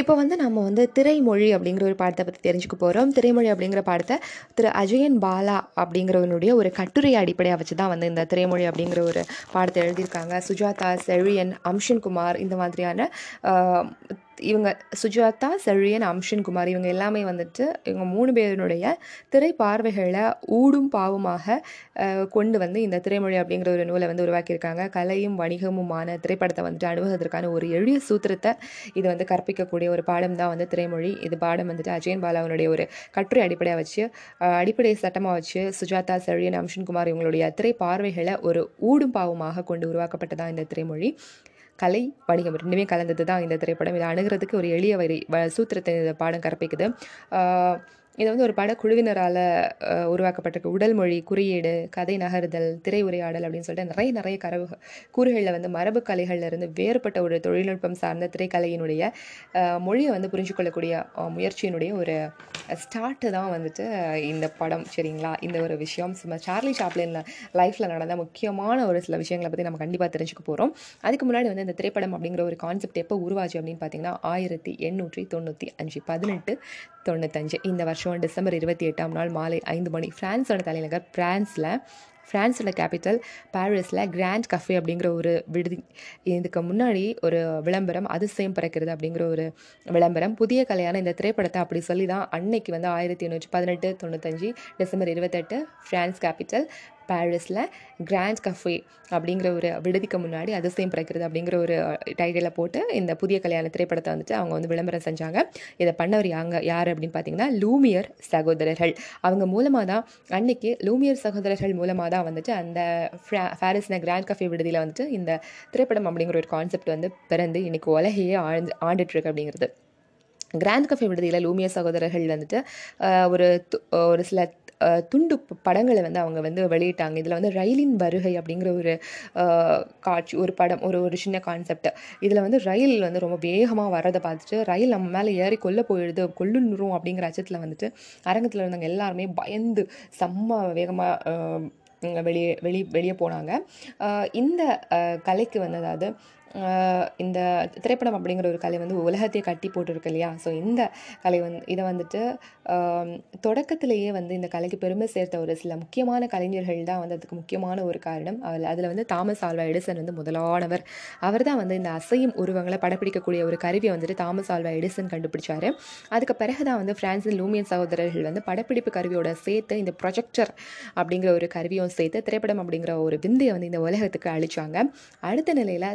இப்போ வந்து நம்ம வந்து திரைமொழி அப்படிங்கிற ஒரு பாடத்தை பற்றி தெரிஞ்சுக்க போகிறோம் திரைமொழி அப்படிங்கிற பாடத்தை திரு அஜயன் பாலா அப்படிங்கிறவனுடைய ஒரு கட்டுரை அடிப்படையாக வச்சு தான் வந்து இந்த திரைமொழி அப்படிங்கிற ஒரு பாடத்தை எழுதியிருக்காங்க. சுஜாதா செழியன் அம்ஷன் குமார் இந்த மாதிரியான இவங்க சுஜாதா செழியன் அம்ஷன் குமார் இவங்க எல்லாமே வந்துட்டு இவங்க மூணு பேருடைய திரைப்பார்வைகளை ஊடும் பாவமாக கொண்டு வந்து இந்த திரைமொழி அப்படிங்கிற ஒரு நூலை வந்து உருவாக்கியிருக்காங்க. கலையும் வணிகமுமான திரைப்படத்தை வந்துட்டு அனுபவத்திற்கான ஒரு எளிய சூத்திரத்தை இது வந்து கற்பிக்கக்கூடிய ஒரு பாடம் தான் வந்து திரைமொழி. இது பாடம் வந்துட்டு அஜயன் பாலாவனுடைய ஒரு கட்டுரை அடிப்படையாக வச்சு அடிப்படை சட்டமாக வச்சு சுஜாதா செழியன் அம்ஷன்குமார் இவங்களுடைய திரைப்பார்வைகளை ஒரு ஊடும் பாவமாக கொண்டு உருவாக்கப்பட்டதான் இந்த திரைமொழி. கலை வணிகம் ரெண்டுமே கலந்தது தான் இந்த திரைப்படம். இதை அணுகிறதுக்கு ஒரு எளிய வரி வ- சூத்திரத்தை இந்த பாடம் கற்பிக்குது. இது வந்து ஒரு படக்குழுவினரால் உருவாக்கப்பட்டிருக்கு உடல் மொழி குறியீடு கதை நகர்தல் திரை உரையாடல் அப்படின்னு சொல்லிட்டு நிறைய நிறைய கரவு கூறுகளில் வந்து மரபு கலைகளிலிருந்து வேறுபட்ட ஒரு தொழில்நுட்பம் சார்ந்த திரைக்கலையினுடைய மொழியை வந்து புரிஞ்சு கொள்ளக்கூடிய முயற்சியினுடைய ஒரு ஸ்டார்ட்டு தான் வந்துட்டு இந்த படம் சரிங்களா? இந்த ஒரு விஷயம். சும்மா சார்லி சாப்ளின் லைஃப்பில் நடந்த முக்கியமான ஒரு சில விஷயங்களை பற்றி நம்ம கண்டிப்பாக தெரிஞ்சுக்க போகிறோம் அதுக்கு முன்னாடி வந்து இந்த திரைப்படம் அப்படிங்கிற ஒரு கான்செப்ட் எப்போ உருவாச்சு அப்படின்னு பார்த்தீங்கன்னா ஆயிரத்தி எண்ணூற்றி தொண்ணூற்றி அஞ்சு பதினெட்டு தொண்ணூத்தஞ்சு. இந்த வருஷம் டிசம்பர் இருபத்தி எட்டாம் நாள் மாலை ஐந்து மணி. ஃப்ரான்ஸோட தலைநகர் பிரான்ஸில் ஃப்ரான்ஸோட கேபிட்டல் பாரிஸில் கிராண்ட் கஃபே அப்படிங்கிற ஒரு விடுதி இதுக்கு முன்னாடி ஒரு விளம்பரம் அதிசயம் பிறக்கிறது அப்படிங்கிற ஒரு விளம்பரம். புதிய கலையான இந்த திரைப்படத்தை அப்படி சொல்லி தான் அன்னைக்கு வந்து ஆயிரத்தி எண்ணூற்றி பதினெட்டு தொண்ணூத்தஞ்சு டிசம்பர் இருபத்தெட்டு ஃப்ரான்ஸ் கேபிட்டல் பாரிஸில் கிராண்ட் கஃபே அப்படிங்கிற ஒரு விடுதிக்கு முன்னாடி அதிசயம் பிறக்கிறது அப்படிங்கிற ஒரு டைட்டிலை போட்டு இந்த புதிய கல்யாண திரைப்படத்தை வந்துட்டு அவங்க வந்து விளம்பரம் செஞ்சாங்க. இதை பண்ணவர் யாங்க யார் அப்படின்னு பார்த்தீங்கன்னா லூமியர் சகோதரர்கள். அவங்க மூலமாக தான் அன்னைக்கு லூமியர் சகோதரர்கள் மூலமாக தான் வந்துட்டு அந்த ஃப்ரா- பாரிஸ்ன கிராண்ட் கஃபே விடுதியில் வந்துட்டு இந்த திரைப்படம் அப்படிங்கிற ஒரு கான்செப்ட் வந்து பிறந்து இன்னைக்கு உலகையே ஆழ்ந்து ஆண்டுட்டுருக்கு அப்படிங்கிறது. கிராண்ட் கஃபே விடுதியில் லூமியர் சகோதரர்கள் வந்துட்டு ஒரு து- ஒரு சில துண்டு படங்களை வந்து அவங்க வந்து வெளியிட்டாங்க. இதில் வந்து ரயிலின் வருகை அப்படிங்கிற ஒரு காட்சி ஒரு படம் ஒரு ஒரு சின்ன கான்செப்ட் இதில் வந்து ரயில் வந்து ரொம்ப வேகமாக வர்றதை பார்த்துட்டு ரயில் நம்ம மேலே ஏறி கொல்ல போயிடுது கொல்லுன்னுரும் அப்படிங்கிற அச்சத்தில் வந்துட்டு அரங்கத்தில் இருந்தவங்க எல்லாருமே பயந்து செம்ம வேகமாக வெளியே வெளி வெளியே போனாங்க. இந்த கலைக்கு வந்து அதாவது இந்த திரைப்படம் அப்படிங்கிற ஒரு கலை வந்து உலகத்தையே கட்டி போட்டிருக்கு இல்லையா? ஸோ இந்த கலை வந்து இதை வந்துட்டு தொடக்கத்திலேயே வந்து இந்த கலைக்கு பெருமை சேர்த்த ஒரு சில முக்கியமான கலைஞர்கள் தான் வந்து அதுக்கு முக்கியமான ஒரு காரணம். அதில் அதில் வந்து தாமஸ் ஆல்வா எடிசன் வந்து முதலானவர். அவர் தான் வந்து இந்த அசையும் உருவங்களை படப்பிடிக்கக்கூடிய ஒரு கருவியை வந்துட்டு தாமஸ் ஆல்வா எடிசன் கண்டுபிடிச்சாரு. அதுக்கு பிறகு தான் வந்து ஃப்ரான்ஸின் லூமியன் சகோதரர்கள் வந்து படப்பிடிப்பு கருவியோட சேர்த்து இந்த ப்ரொஜெக்டர் அப்படிங்கிற ஒரு கருவியும் சேர்த்து திரைப்படம் அப்படிங்கிற ஒரு விந்தையை வந்து இந்த உலகத்துக்கு அழிச்சாங்க அடுத்த நிலையில்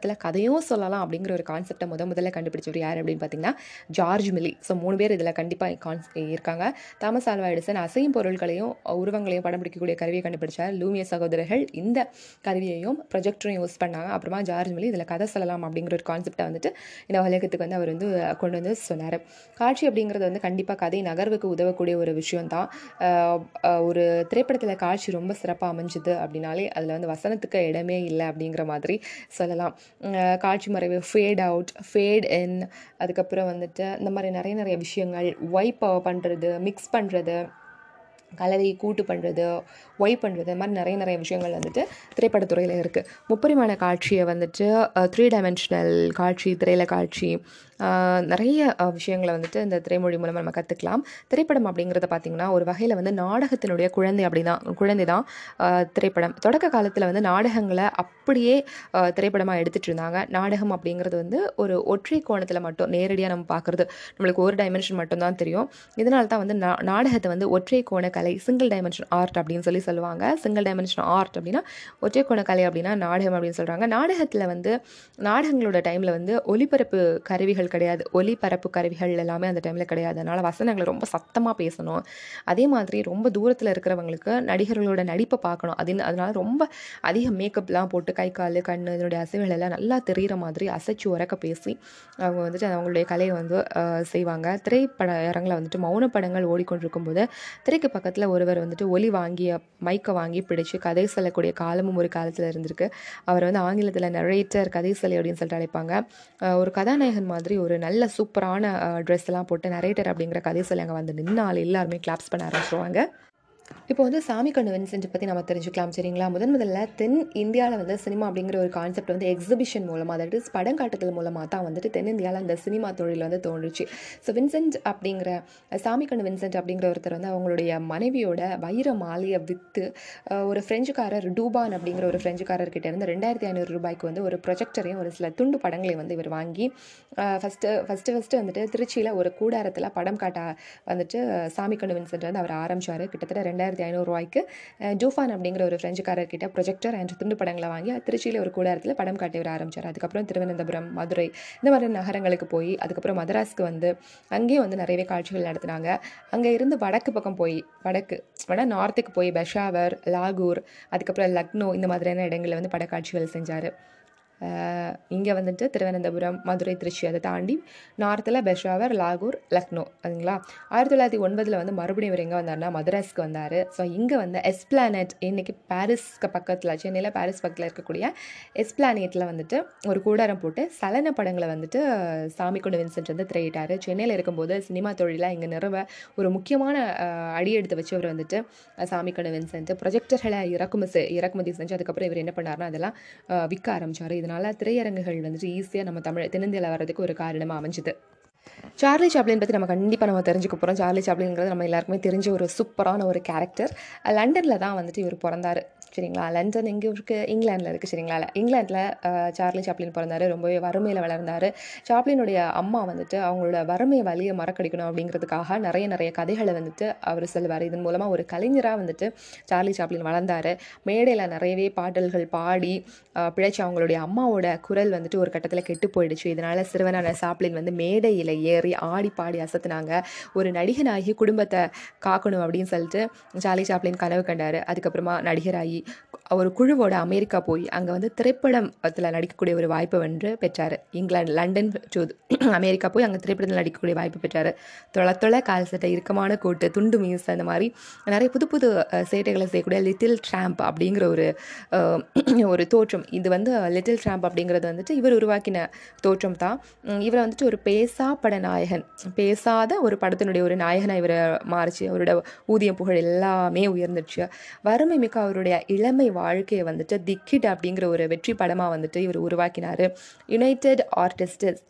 திரைப்படத்தில் கதையும் சொல்லலாம் அப்படிங்கிற ஒரு கான்செப்டை முத முதல்ல கண்டுபிடிச்சவர் யார் அப்படின்னு பார்த்தீங்கன்னா ஜார்ஜ் மில்லி. ஸோ மூணு பேர் இதில் கண்டிப்பாக கான்ஸ் இருக்காங்க. தாமஸ் ஆல்வா எடிசன் அசையும் பொருட்களையும் உருவங்களையும் படம் பிடிக்கக்கூடிய கருவியை கண்டுபிடிச்சார். லூமிய சகோதரர்கள் இந்த கருவியையும் ப்ரொஜெக்டரையும் யூஸ் பண்ணாங்க. அப்புறமா ஜார்ஜ் மில்லி இதில் கதை சொல்லலாம் அப்படிங்கிற ஒரு கான்செப்டை வந்துட்டு இந்த உலகத்துக்கு வந்து அவர் வந்து கொண்டு வந்து சொன்னார். காட்சி அப்படிங்கிறது வந்து கண்டிப்பாக கதை நகர்வுக்கு உதவக்கூடிய ஒரு விஷயம்தான். தான் ஒரு திரைப்படத்தில் காட்சி ரொம்ப சிறப்பாக அமைஞ்சுது அப்படின்னாலே அதில் வந்து வசனத்துக்கு இடமே இல்லை அப்படிங்கிற மாதிரி சொல்லலாம். காட்சி மறைவு ஃபேட் அவுட் ஃபேட் இன் அதுக்கப்புறம் வந்துட்டு இந்த மாதிரி நிறைய நிறைய விஷயங்கள் ஒய்ப் பண்ணுறது மிக்ஸ் பண்ணுறது கலவையை கூட்டு பண்ணுறது ஒய் பண்ணுறது மாதிரி நிறைய நிறைய விஷயங்கள் வந்துட்டு திரைப்படத்துறையில் இருக்குது முப்பரிமாண காட்சியை வந்துட்டு த்ரீ டைமென்ஷனல் காட்சி திரையில காட்சி நிறைய விஷயங்களை வந்துட்டு இந்த திரைமொழி மூலமாக நம்ம கற்றுக்கலாம் திரைப்படம் அப்படிங்கிறத பார்த்திங்கன்னா ஒரு வகையில் வந்து நாடகத்தினுடைய குழந்தை அப்படி தான் குழந்தை தான் திரைப்படம். தொடக்க காலத்தில் வந்து நாடகங்களை அப்படியே திரைப்படமாக எடுத்துகிட்டு இருந்தாங்க. நாடகம் அப்படிங்கிறது வந்து ஒரு ஒற்றை கோணத்தில் மட்டும் நேரடியாக நம்ம பார்க்குறது நம்மளுக்கு ஒரு டைமென்ஷன் மட்டும்தான் தெரியும். இதனால தான் வந்து நாடகத்தை வந்து ஒற்றை கோண கலை சிங்கிள் டைமென்ஷன் ஆர்ட் அப்படின்னு சொல்லி சொல்லுவாங்க. சிங்கிள் டைமென்ஷன் ஆர்ட் அப்படின்னா ஒற்றை கோண கலை அப்படின்னா நாடகம் அப்படின்னு சொல்கிறாங்க நாடகத்தில் வந்து நாடகங்களோட டைமில் வந்து ஒலிபரப்பு கருவிகள் கிடையாது. ஒலிபரப்பு கருவிகள் எல்லாமே அந்த டைமில் கிடையாது. அதனால் வசனங்களை ரொம்ப சத்தமாக பேசணும். அதே மாதிரி ரொம்ப தூரத்தில் இருக்கிறவங்களுக்கு நடிகர்களோட நடிப்பை பார்க்கணும். அது அதனால ரொம்ப அதிக மேக்கப்லாம் போட்டு கை கால் கண் இதனுடைய அசைவுகள் எல்லாம் நல்லா தெரிகிற மாதிரி அசைச்சு உரக்க பேசி அவங்க வந்துட்டு அவங்களுடைய கலையை வந்து செய்வாங்க. திரைப்பட அரங்கில் வந்துட்டு மௌன படங்கள் ஓடிக்கொண்டிருக்கும் போது திரைக்கு பக்கத்தில் ஒருவர் வந்துட்டு ஒலி வாங்கிய மைக்கை வாங்கி பிடிச்சு கதை சொல்லக்கூடிய காலமும் ஒரு காலத்தில் இருந்திருக்கு. அவர் வந்து ஆங்கிலத்தில் நரேட்டர் கதை சொல்லி அப்படின்னு சொல்லிட்டு அழைப்பாங்க. ஒரு கதாநாயகன் மாதிரி ஒரு நல்ல சூப்பரான ட்ரெஸ் எல்லாம் போட்டு நரேட்டர் அப்படிங்கிற கதை சொல்லி அங்கே வந்து நின்னால் எல்லாருமே கிளாப்ஸ் பண்ண ஆரம்பிச்சிருவாங்க. இப்போ வந்து சாமி கண்ணு வின்சென்ட் பற்றி நம்ம தெரிஞ்சுக்கலாம் சரிங்களா? முதன் முதல்ல தென் இந்தியாவில் வந்து சினிமா அப்படிங்கிற ஒரு கான்செப்ட் வந்து எக்ஸிபிஷன் மூலமாக அதாவது படம் காட்டுதல் மூலமாக தான் வந்துட்டு தென்னிந்தியாவில் அந்த சினிமா தொழில் வந்து தோன்றுச்சு. ஸோ வின்சென்ட் அப்படிங்கிற சாமி கண்ணு வின்சென்ட் அப்படிங்கிற ஒருத்தர் வந்து அவங்களுடைய மனைவியோட வைர மாலையை விற்று ஒரு ஃப்ரெஞ்சுக்காரர் டூபான் அப்படிங்கிற ஒரு ஃப்ரெஞ்சுக்காரர்கிட்ட இருந்து ரெண்டாயிரத்தி ஐநூறு ரூபாய்க்கு வந்து ஒரு ப்ரொஜெக்டரையும் ஒரு சில துண்டு படங்களையும் வந்து இவர் வாங்கி ஃபஸ்ட்டு ஃபஸ்ட்டு ஃபஸ்ட்டு வந்துட்டு திருச்சியில் ஒரு கூடாரத்தில் படம் காட்ட வந்துட்டு சாமி கண்ணு வின்சென்ட் வந்து அவர் ஆரம்பிச்சார். கிட்டத்தட்ட ரெண்டு ரெண்டாயிரத்தி ஐநூறுரூவாய்க்கு ஜூஃபான் அப்படிங்கிற ஒரு ஃப்ரெஞ்சுக்காரர்கிட்ட ப்ரொஜெக்டர் அண்ட் துண்டு படங்களை வாங்கி திருச்சியில் ஒரு கூடாரத்தில் படம் காட்டி வர ஆரம்பிச்சார். அதுக்கப்புறம் திருவனந்தபுரம் மதுரை இந்த மாதிரி நகரங்களுக்கு போய் அதுக்கப்புறம் மதராஸ்க்கு வந்து அங்கேயும் வந்து நிறையவே காட்சிகள் நடத்தினாங்க. அங்கே இருந்து வடக்கு பக்கம் போய் வடக்கு வேணால் நார்த்துக்கு போய் பெஷாவர் லாகூர் அதுக்கப்புறம் லக்னோ இந்த மாதிரியான இடங்களில் வந்து படக்காட்சிகள் செஞ்சார். இங்கே வந்துட்டு திருவனந்தபுரம் மதுரை திருச்சி அதை தாண்டி நார்த்தில் பெஷாவர் லாகூர் லக்னோ அதுங்களா? ஆயிரத்தி தொள்ளாயிரத்தி ஒன்பதில் வந்து மறுபடியும் இவர் எங்கே வந்தார்னா மதராஸ்க்கு வந்தார். ஸோ இங்கே வந்து எஸ்பிளானட் இன்றைக்கி பாரிஸ்க்கு பக்கத்தில் சென்னையில் பாரிஸ் பக்கத்தில் இருக்கக்கூடிய எஸ்பிளானேட்டில் வந்துட்டு ஒரு கூடாரம் போட்டு சலன படங்களை வந்துட்டு சாமி கொண்டு வின்சென்ட் வந்து திரையிட்டார். சென்னையில் இருக்கும்போது சினிமா தொழிலாக இங்கே நிறுவ ஒரு முக்கியமான அடி எடுத்து வச்சு அவர் வந்துட்டு சாமி கொண்டு வின்சென்ட் ப்ரொஜெக்டர்களை இறக்குமதி இறக்குமதி செஞ்சு அதுக்கப்புறம் இவர் என்ன பண்ணார்னா அதெல்லாம் விற்க ஆரம்பித்தார் இது இதனால் திரையரங்குகள் வந்துட்டு ஈஸியாக நம்ம தமிழ் தென்னிந்தியாவில் வர்றதுக்கு ஒரு காரணமாக அமைஞ்சுது. சார்லி சாப்ளின் பற்றி நம்ம கண்டிப்பாக நம்ம தெரிஞ்சுக்க போகிறோம் சார்லி சாப்ளின்ங்கிறது நம்ம எல்லாருக்குமே தெரிஞ்ச ஒரு சூப்பரான ஒரு கேரக்டர் லண்டனில் தான் வந்துட்டு இவர் பிறந்தார். சரிங்களா? லண்டன் எங்கே இருக்குது இங்கிலாண்டில் இருக்குது சரிங்களா? இங்கிலாண்டில் சார்லி சாப்ளின் பிறந்தார். ரொம்பவே வறுமையில் வளர்ந்தார். சாப்ளினுடைய அம்மா வந்துட்டு அவங்களோட வறுமை வழியை மறக்கடிக்கணும் அப்படிங்கிறதுக்காக நிறைய நிறைய கதைகளை வந்துட்டு அவர் சொல்லுவார். இதன் மூலமாக ஒரு கலைஞராக வந்துட்டு சார்லி சாப்ளின் வளர்ந்தார். மேடையில் நிறையவே பாடல்கள் பாடி பிழைச்ச அவங்களுடைய அம்மாவோட குரல் வந்துட்டு ஒரு கட்டத்தில் கெட்டு போயிடுச்சு. இதனால் சிறுவனான சாப்ளின் வந்து மேடையில் ஏறி ஆடி பாடி அசத்துனாங்க. ஒரு நடிகனாகி குடும்பத்தை காக்கணும் அப்படின்னு சொல்லிட்டு சார்லி சாப்ளின் கனவு கண்டார். அதுக்கப்புறமா நடிகராகி ஒரு குழுவோட அமெரிக்கா போய் அங்கே வந்து திரைப்படத்தில் நடிக்கக்கூடிய ஒரு வாய்ப்பு வந்து பெற்றார். இங்கிலாந்து லண்டன் அமெரிக்கா போய் அங்கே திரைப்படத்தில் நடிக்கக்கூடிய வாய்ப்பு பெற்றார். தொலை தொலை கால் சட்டை இறுக்கமான கோட்டு துண்டு மீஸ் அந்த மாதிரி நிறைய புது புது சேட்டைகளை செய்யக்கூடிய லிட்டில் ட்ராம்ப் அப்படிங்கிற ஒரு ஒரு தோற்றம். இது வந்து லிட்டில் ட்ராம்ப் அப்படிங்கிறது வந்துட்டு இவர் உருவாக்கின தோற்றம் தான். இவரை வந்துட்டு ஒரு பேசா பட நாயகன். பேசாத ஒரு படத்தினுடைய ஒரு நாயகனாக இவரை மாறிச்சு. அவரோட ஊதியம் புகழ் எல்லாமே உயர்ந்துச்சு வறுமை மிக்க அவருடைய இளமை வாழ்க்கையை வந்துட்டு திக்கிட் அப்படிங்கிற ஒரு வெற்றி படமாக வந்துட்டு இவர் உருவாக்கினார். யுனைடெட் ஆர்டிஸ்டஸ்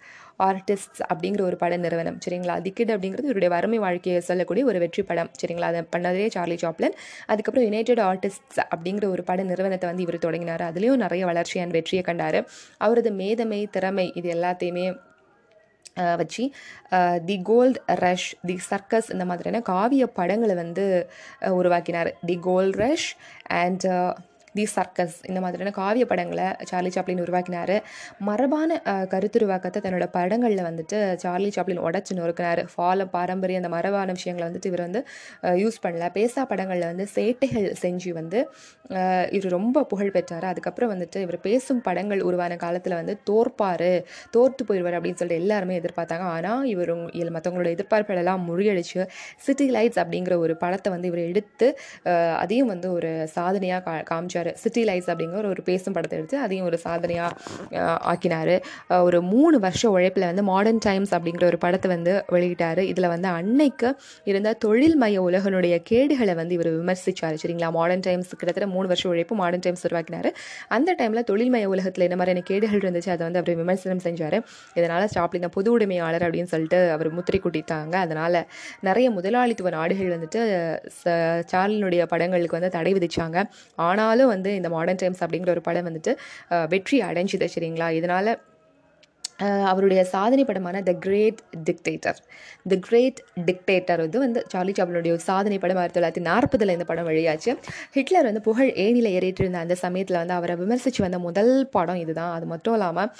ஆர்டிஸ்ட்ஸ் அப்படிங்கிற ஒரு பட நிறுவனம். சரிங்களா? திக்கிட் அப்படிங்கிறது இவருடைய வறுமை வாழ்க்கையை சொல்லக்கூடிய ஒரு வெற்றி படம். சரிங்களா? அதை பண்ணதே சார்லி சாப்ளன் அதுக்கப்புறம் யுனைடெட் ஆர்டிஸ்ட்ஸ் அப்படிங்கிற ஒரு பட நிறுவனத்தை வந்து இவர் தொடங்கினார். அதுலேயும் நிறைய வளர்ச்சி அண்ட் வெற்றியை கண்டார். அவரது மேதமை திறமை இது எல்லாத்தையுமே வச்சு the gold rush the circus இந்த மாதிரியான காவிய படங்களை வந்து உருவாக்கினார். The gold rush and the circus இந்த மாதிரியான காவிய படங்களை சார்லி சாப்ளின் உருவாக்கினார். மரபான கருத்துருவாக்கத்தை தன்னோட படங்களில் வந்துட்டு சார்லி சாப்ளின் உடச்சி நொறுக்கினார். ஃபாலோ பாரம்பரிய அந்த மரபான விஷயங்களை வந்துட்டு இவர் வந்து யூஸ் பண்ணல. பேசா படங்களில் வந்து சேட்டைகள் செஞ்சு வந்து இவர் ரொம்ப புகழ் பெற்றார். அதுக்கப்புறம் வந்துட்டு இவர் பேசும் படங்கள் உருவான காலத்தில் வந்து தோற்பார் தோற்று போயிடுவார் அப்படின்னு சொல்லிட்டு எல்லாருமே எதிர்பார்த்தாங்க. ஆனால் இவர் மற்றவங்களோட எதிர்பார்ப்புகளெல்லாம் முறியடிச்சு சிட்டி லைட்ஸ் அப்படிங்கிற ஒரு படத்தை வந்து இவர் எடுத்து அதையும் வந்து ஒரு சாதனையாக கா காமிச்சார். சிட்டி லைட்ஸ் அப்படிங்கிற ஒரு பேசும் படத்தை எடுத்து அதையும் ஒரு சாதனையாக ஆக்கினார். ஒரு மூணு வருஷம் உழைப்பில் வந்து மாடர்ன் டைம்ஸ் அப்படிங்கிற ஒரு படத்தை வந்து வெளியிட்டார். இதில் வந்து அன்னைக்கு இருந்த தொழில்மய உலகனுடைய கேடுகளை வந்து இவர் விமர்சித்தார் சரிங்களா? மாடர்ன் டைம்ஸ் கிட்டத்தட்ட மூணு வருஷம் உழைப்பு மாடர்ன் டைம்ஸ் உருவாக்கினார். அந்த டைமில் தொழில்மய உலகத்தில் என்ன மாதிரியான கேடுகள் இருந்துச்சு அதை வந்து அவர் விமர்சனம் செஞ்சார். இதனால் ஸ்டாப்லிங்க பொது உடைமையாளர் அப்படின்னு சொல்லிட்டு அவர் முத்திரை கூட்டிட்டாங்க. அதனால் நிறைய முதலாளித்துவ நாடுகள் வந்துட்டு சார்லினுடைய படங்களுக்கு வந்து தடை விதிச்சாங்க. ஆனாலும் வந்து இந்த மாடர்ன் டைம்ஸ் அப்படிங்கிற ஒரு படம் வந்துட்டு வெற்றி அடைஞ்சுது சரிங்களா? இதனால் அவருடைய சாதனை படமான the great dictator the great dictator இது வந்து சார்லி சாப்ளினுடைய ஒரு சாதனை படம் ஆயிரத்தி தொள்ளாயிரத்தி நாற்பதில் இந்த படம் வழியாச்சு ஹிட்லர் வந்து புகழ் ஏனியில் ஏறிட்டு இருந்த அந்த சமயத்தில் வந்து அவரை விமர்சித்து வந்த முதல் படம் இதுதான். அது மட்டும் இல்லாமல்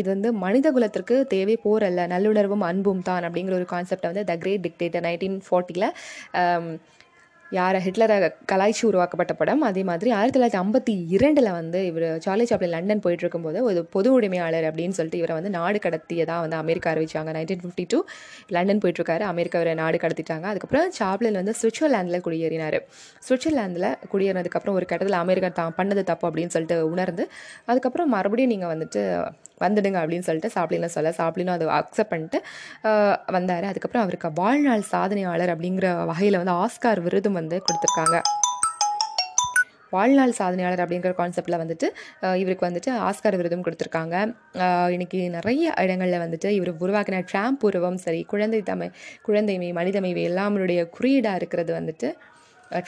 இது வந்து மனித குலத்திற்கு தேவை போரல்ல நல்லுணர்வும் அன்பும் தான் அப்படிங்கிற ஒரு கான்செப்டை வந்து த கிரேட் டிக்டேட்டர் நைன்டீன் ஃபார்ட்டியில் யாரை ஹிட்லரை கலாய்ச்சி உருவாக்கப்பட்ட படம். அதே மாதிரி ஆயிரத்தி தொள்ளாயிரத்தி ஐம்பத்தி இரண்டில் வந்து இவர் சார்லி சாப்ளின் லண்டன் போயிட்டு இருக்கும்போது ஒரு பொது உடைமையாளர் அப்படின்னு சொல்லிட்டு இவரை வந்து நாடு கடத்தியதாக வந்து அமெரிக்கா அறிவிச்சாங்க. நைன்டீன் ஃபிஃப்டி டூ லண்டன் போயிட்டுருக்காரு. அமெரிக்கா இவரை நாடு கடத்திட்டாங்க. அதுக்கப்புறம் சாப்ளின் வந்து சுவிட்சர்லாந்தில் குடியேறினார். சுவிட்சர்லாந்தில் குடியேறினதுக்கப்புறம் ஒரு கட்டத்தில் அமெரிக்கா தான் பண்ணது தப்பு அப்படின்னு சொல்லிட்டு உணர்ந்து அதுக்கப்புறம் மறுபடியும் நீங்கள் வந்துட்டு வந்துடுங்க அப்படின்னு சொல்லிட்டு சாப்பிடலாம் சொல்ல சாப்பிடலாம் அதை அக்செப்ட் பண்ணிட்டு வந்தார். அதுக்கப்புறம் அவருக்கு வாழ்நாள் சாதனையாளர் அப்படிங்கிற வகையில் வந்து ஆஸ்கார் விருதும் வந்து கொடுத்துருக்காங்க. வாழ்நாள் சாதனையாளர் அப்படிங்கிற கான்செப்டில் வந்துட்டு இவருக்கு வந்துட்டு ஆஸ்கார் விருதும் கொடுத்துருக்காங்க. இன்றைக்கி இன்னைக்கு நிறைய இடங்களில் வந்துட்டு இவர் உருவாக்கின ட்ராம்ப் உருவம் சரி குழந்தை தமை குழந்தைமை மனிதமைவை எல்லாமருடைய குறியீடாக இருக்கிறது வந்துட்டு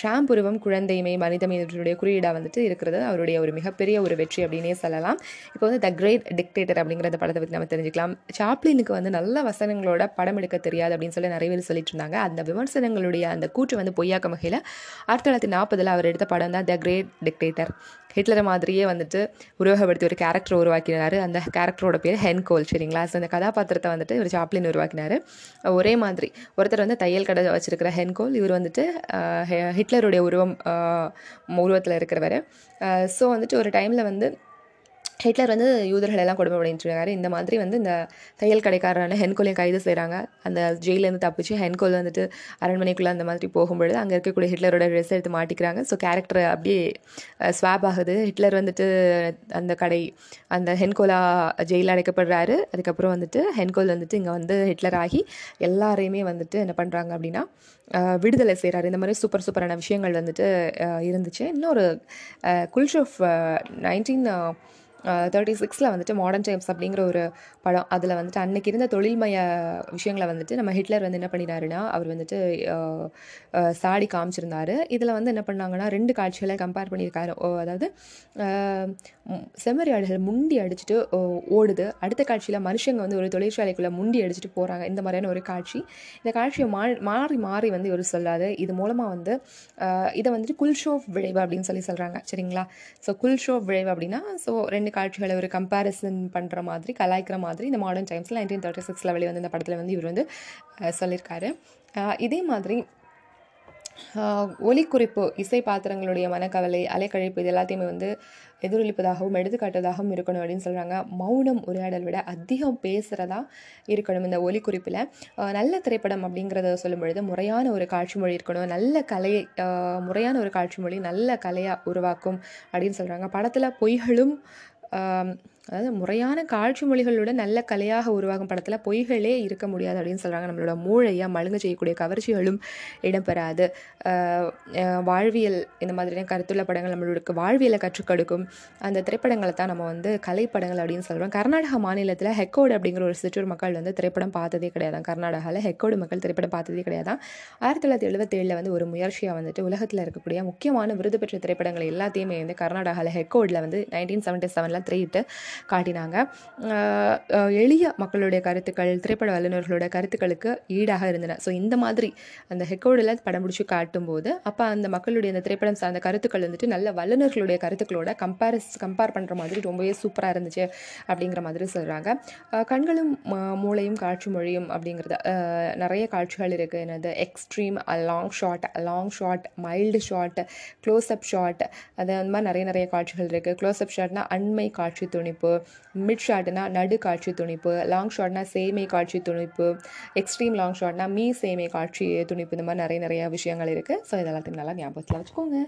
ட்ராம்ப் உருவம் குழந்தைமை மனிதமையினுடைய குறியீடாக வந்துட்டு இருக்கிறது. அவருடைய ஒரு மிகப்பெரிய ஒரு வெற்றி அப்படின்னே சொல்லலாம். இப்போ வந்து த கிரேட் டிக்டேட்டர் அப்படிங்கிற அந்த படத்தை பற்றி நம்ம தெரிஞ்சுக்கலாம். சாப்ளினுக்கு வந்து நல்ல வசனங்களோட படம் எடுக்க தெரியாது அப்படின்னு சொல்லி நிறைய பேர் சொல்லிட்டு இருந்தாங்க. அந்த விமர்சனங்களுடைய அந்த கூற்று வந்து பொய்யாக்க வகையில் ஆயிரத்தி தொள்ளாயிரத்தி நாற்பதில் அவர் எடுத்த படம் தான் த கிரேட் டிக்டேட்டர் ஹிட்லரை மாதிரியே வந்துட்டு உருவகப்படுத்தி ஒரு கேரக்டர் உருவாக்கினார். அந்த கேரக்டரோட பேர் ஹென்கோல் சரிங்களா? ஸோ அந்த கதாபாத்திரத்தை வந்துட்டு இவர் சாப்ளின் உருவாக்கினார். ஒரே மாதிரி ஒருத்தர் வந்து தையல் கடை வச்சிருக்கிற ஹென்கோல் இவர் வந்துட்டு ஹிட்லருடைய உருவம் உருவத்தில் இருக்கிறவர். ஸோ வந்துட்டு ஒரு டைமில் வந்து ஹிட்லர் வந்து யூதர்களெல்லாம் கொடுமை பண்ணிட்டு இந்த மாதிரி வந்து இந்த தையல் கடைக்காரரான ஹென்கோலையும் கைது செய்கிறாங்க அந்த ஜெயிலேருந்து தப்பிச்சு ஹென்கோல் வந்துட்டு அரண்மனைக்குள்ளே அந்த மாதிரி போகும்பொழுது அங்கே இருக்கக்கூடிய ஹிட்லரோட ட்ரெஸ் எடுத்து மாட்டிக்கிறாங்க. ஸோ கேரக்டர் அப்படியே ஸ்வாப் ஆகுது. ஹிட்லர் வந்துட்டு அந்த கடை அந்த ஹென்கோலா ஜெயிலில் அடைக்கப்படுறாரு. அதுக்கப்புறம் வந்துட்டு ஹென்கோல் வந்துட்டு இங்கே வந்து ஹிட்லர் ஆகி எல்லாரையுமே வந்துட்டு என்ன பண்ணுறாங்க அப்படின்னா விடுதலை செய்கிறாரு இந்த மாதிரி சூப்பர் சூப்பரான விஷயங்கள் வந்துட்டு இருந்துச்சு. இன்னொரு குல்ஷோஃப் நைன்டீன் தேர்ட்டி சிக்ஸில் வந்துட்டு மாடர்ன் டைம்ஸ் அப்படிங்கிற ஒரு படம். அதில் வந்துட்டு அன்னைக்கு இருந்த தொழில்மய விஷயங்களை வந்துட்டு நம்ம ஹிட்லர் வந்து என்ன பண்ணினாருன்னா அவர் வந்துட்டு சாடி காமிச்சிருந்தாரு. இதில் வந்து என்ன பண்ணாங்கன்னா ரெண்டு காட்சிகளை கம்பேர் பண்ணியிருக்காரு. ஓ, அதாவது செம்மறி ஆடுகள் முண்டி அடிச்சுட்டு ஓ, ஓடுது. அடுத்த காட்சியில் மனுஷங்க வந்து ஒரு தொழிற்சாலைக்குள்ளே முண்டி அடிச்சுட்டு போகிறாங்க இந்த மாதிரியான ஒரு காட்சி. இந்த காட்சியை மா மாறி மாறி வந்து இவர் சொல்லாது இது மூலமாக வந்து இதை வந்துட்டு குல்ஷோவ் விளைவு அப்படின்னு சொல்லி சொல்கிறாங்க சரிங்களா? ஸோ குல்ஷோவ் விளைவு அப்படின்னா ஸோ ரெண்டு காட்சிகளை ஒரு கம்பேரிசன் பண்ணுற மாதிரி கலாய்க்கிற மாதிரி இந்த மாடர்ன் டைம்ஸில் நைன்டீன் தேர்ட்டி சிக்ஸில் வெளிவந்த இந்த படத்தில் வந்து இவர் வந்து சொல்லியிருக்காரு இதே மாதிரி ஒலிக்குறிப்பு இசை பாத்திரங்களுடைய மனக்கவலை அலைக்கழிப்பு இது எல்லாத்தையுமே வந்து எதிரொலிப்பதாகவும் எடுத்துக்காட்டுவதாகவும் இருக்கணும் அப்படின்னு சொல்கிறாங்க மௌனம் உரையாடல் விட அதிகம் பேசுகிறதா இருக்கணும் இந்த ஒலிக்குறிப்பில். நல்ல திரைப்படம் அப்படிங்கிறத சொல்லும் பொழுது முறையான ஒரு காட்சி மொழி இருக்கணும் நல்ல கலையை முறையான ஒரு காட்சி மொழி நல்ல கலையாக உருவாக்கும் அப்படின்னு சொல்கிறாங்க படத்தில் பொய்களும் um, அதாவது முறையான காட்சி மொழிகளோட நல்ல கலையாக உருவாகும் படத்தில் பொய்களே இருக்க முடியாது அப்படின்னு சொல்கிறாங்க நம்மளோட மூளையாக மழுங்க செய்யக்கூடிய கவர்ச்சிகளும் இடம்பெறாது. வாழ்வியல் இந்த மாதிரியான கருத்துள்ள படங்கள் நம்மளுக்கு வாழ்வியலை கற்றுக் கொடுக்கும். அந்த திரைப்படங்களை தான் நம்ம வந்து கலைப்படங்கள் அப்படின்னு சொல்கிறோம் கர்நாடகா மாநிலத்தில் ஹெக்கோடு அப்படிங்கிற ஒரு சிற்றூர் மக்கள் வந்து திரைப்படம் பார்த்ததே கிடையாது கர்நாடகாவில் ஹெக்கோடு மக்கள் திரைப்படம் பார்த்ததே கிடையாது ஆயிரத்தி தொள்ளாயிரத்தி எழுபத்தேழில் வந்து ஒரு முயற்சியாக வந்துட்டு உலகத்தில் இருக்கக்கூடிய முக்கியமான விருது பெற்ற திரைப்படங்கள் எல்லாத்தையுமே வந்து கர்நாடகாவில் ஹெக்கோடில் வந்து நைன்டீன் செவன்ட்டி செவனில் திரையிட்டு காட்டினாங்க. எளிய மக்களுடைய கருத்துக்கள் திரைப்பட வல்லுநர்களோட கருத்துக்களுக்கு ஈடாக இருந்தன. ஸோ இந்த மாதிரி அந்த ஹெக்கோடில் படம் பிடிச்சி காட்டும்போது அப்போ அந்த மக்களுடைய அந்த திரைப்படம் சார்ந்த கருத்துக்கள் வந்துட்டு நல்ல வல்லுநர்களுடைய கருத்துக்களோட கம்பேரிஸ் கம்பேர் பண்ணுற மாதிரி ரொம்பவே சூப்பராக இருந்துச்சு அப்படிங்கிற மாதிரி சொல்கிறாங்க கண்களும் மூளையும் காட்சி மொழியும் அப்படிங்கிறது நிறைய காட்சிகள் இருக்குது என்னது? Extreme long shot long shot mild shot close up shot அது அந்த மாதிரி நிறைய நிறைய காட்சிகள் இருக்குது க்ளோஸ்அப் ஷாட்னா அண்மை காட்சி துணிப்பு மிட் ஷாட்னா நடு காட்சி துணிப்பு லாங் ஷாட்னா சேமை காட்சி துணிப்பு எக்ஸ்ட்ரீம் லாங் ஷாட்னா மீ சேமை காட்சி துணிப்பு இந்த மாதிரி நிறைய நிறைய விஷயங்கள் இருக்குது ஸோ இதெல்லாத்தையும் நல்லா ஞாபகத்தில் வச்சுக்கோங்க.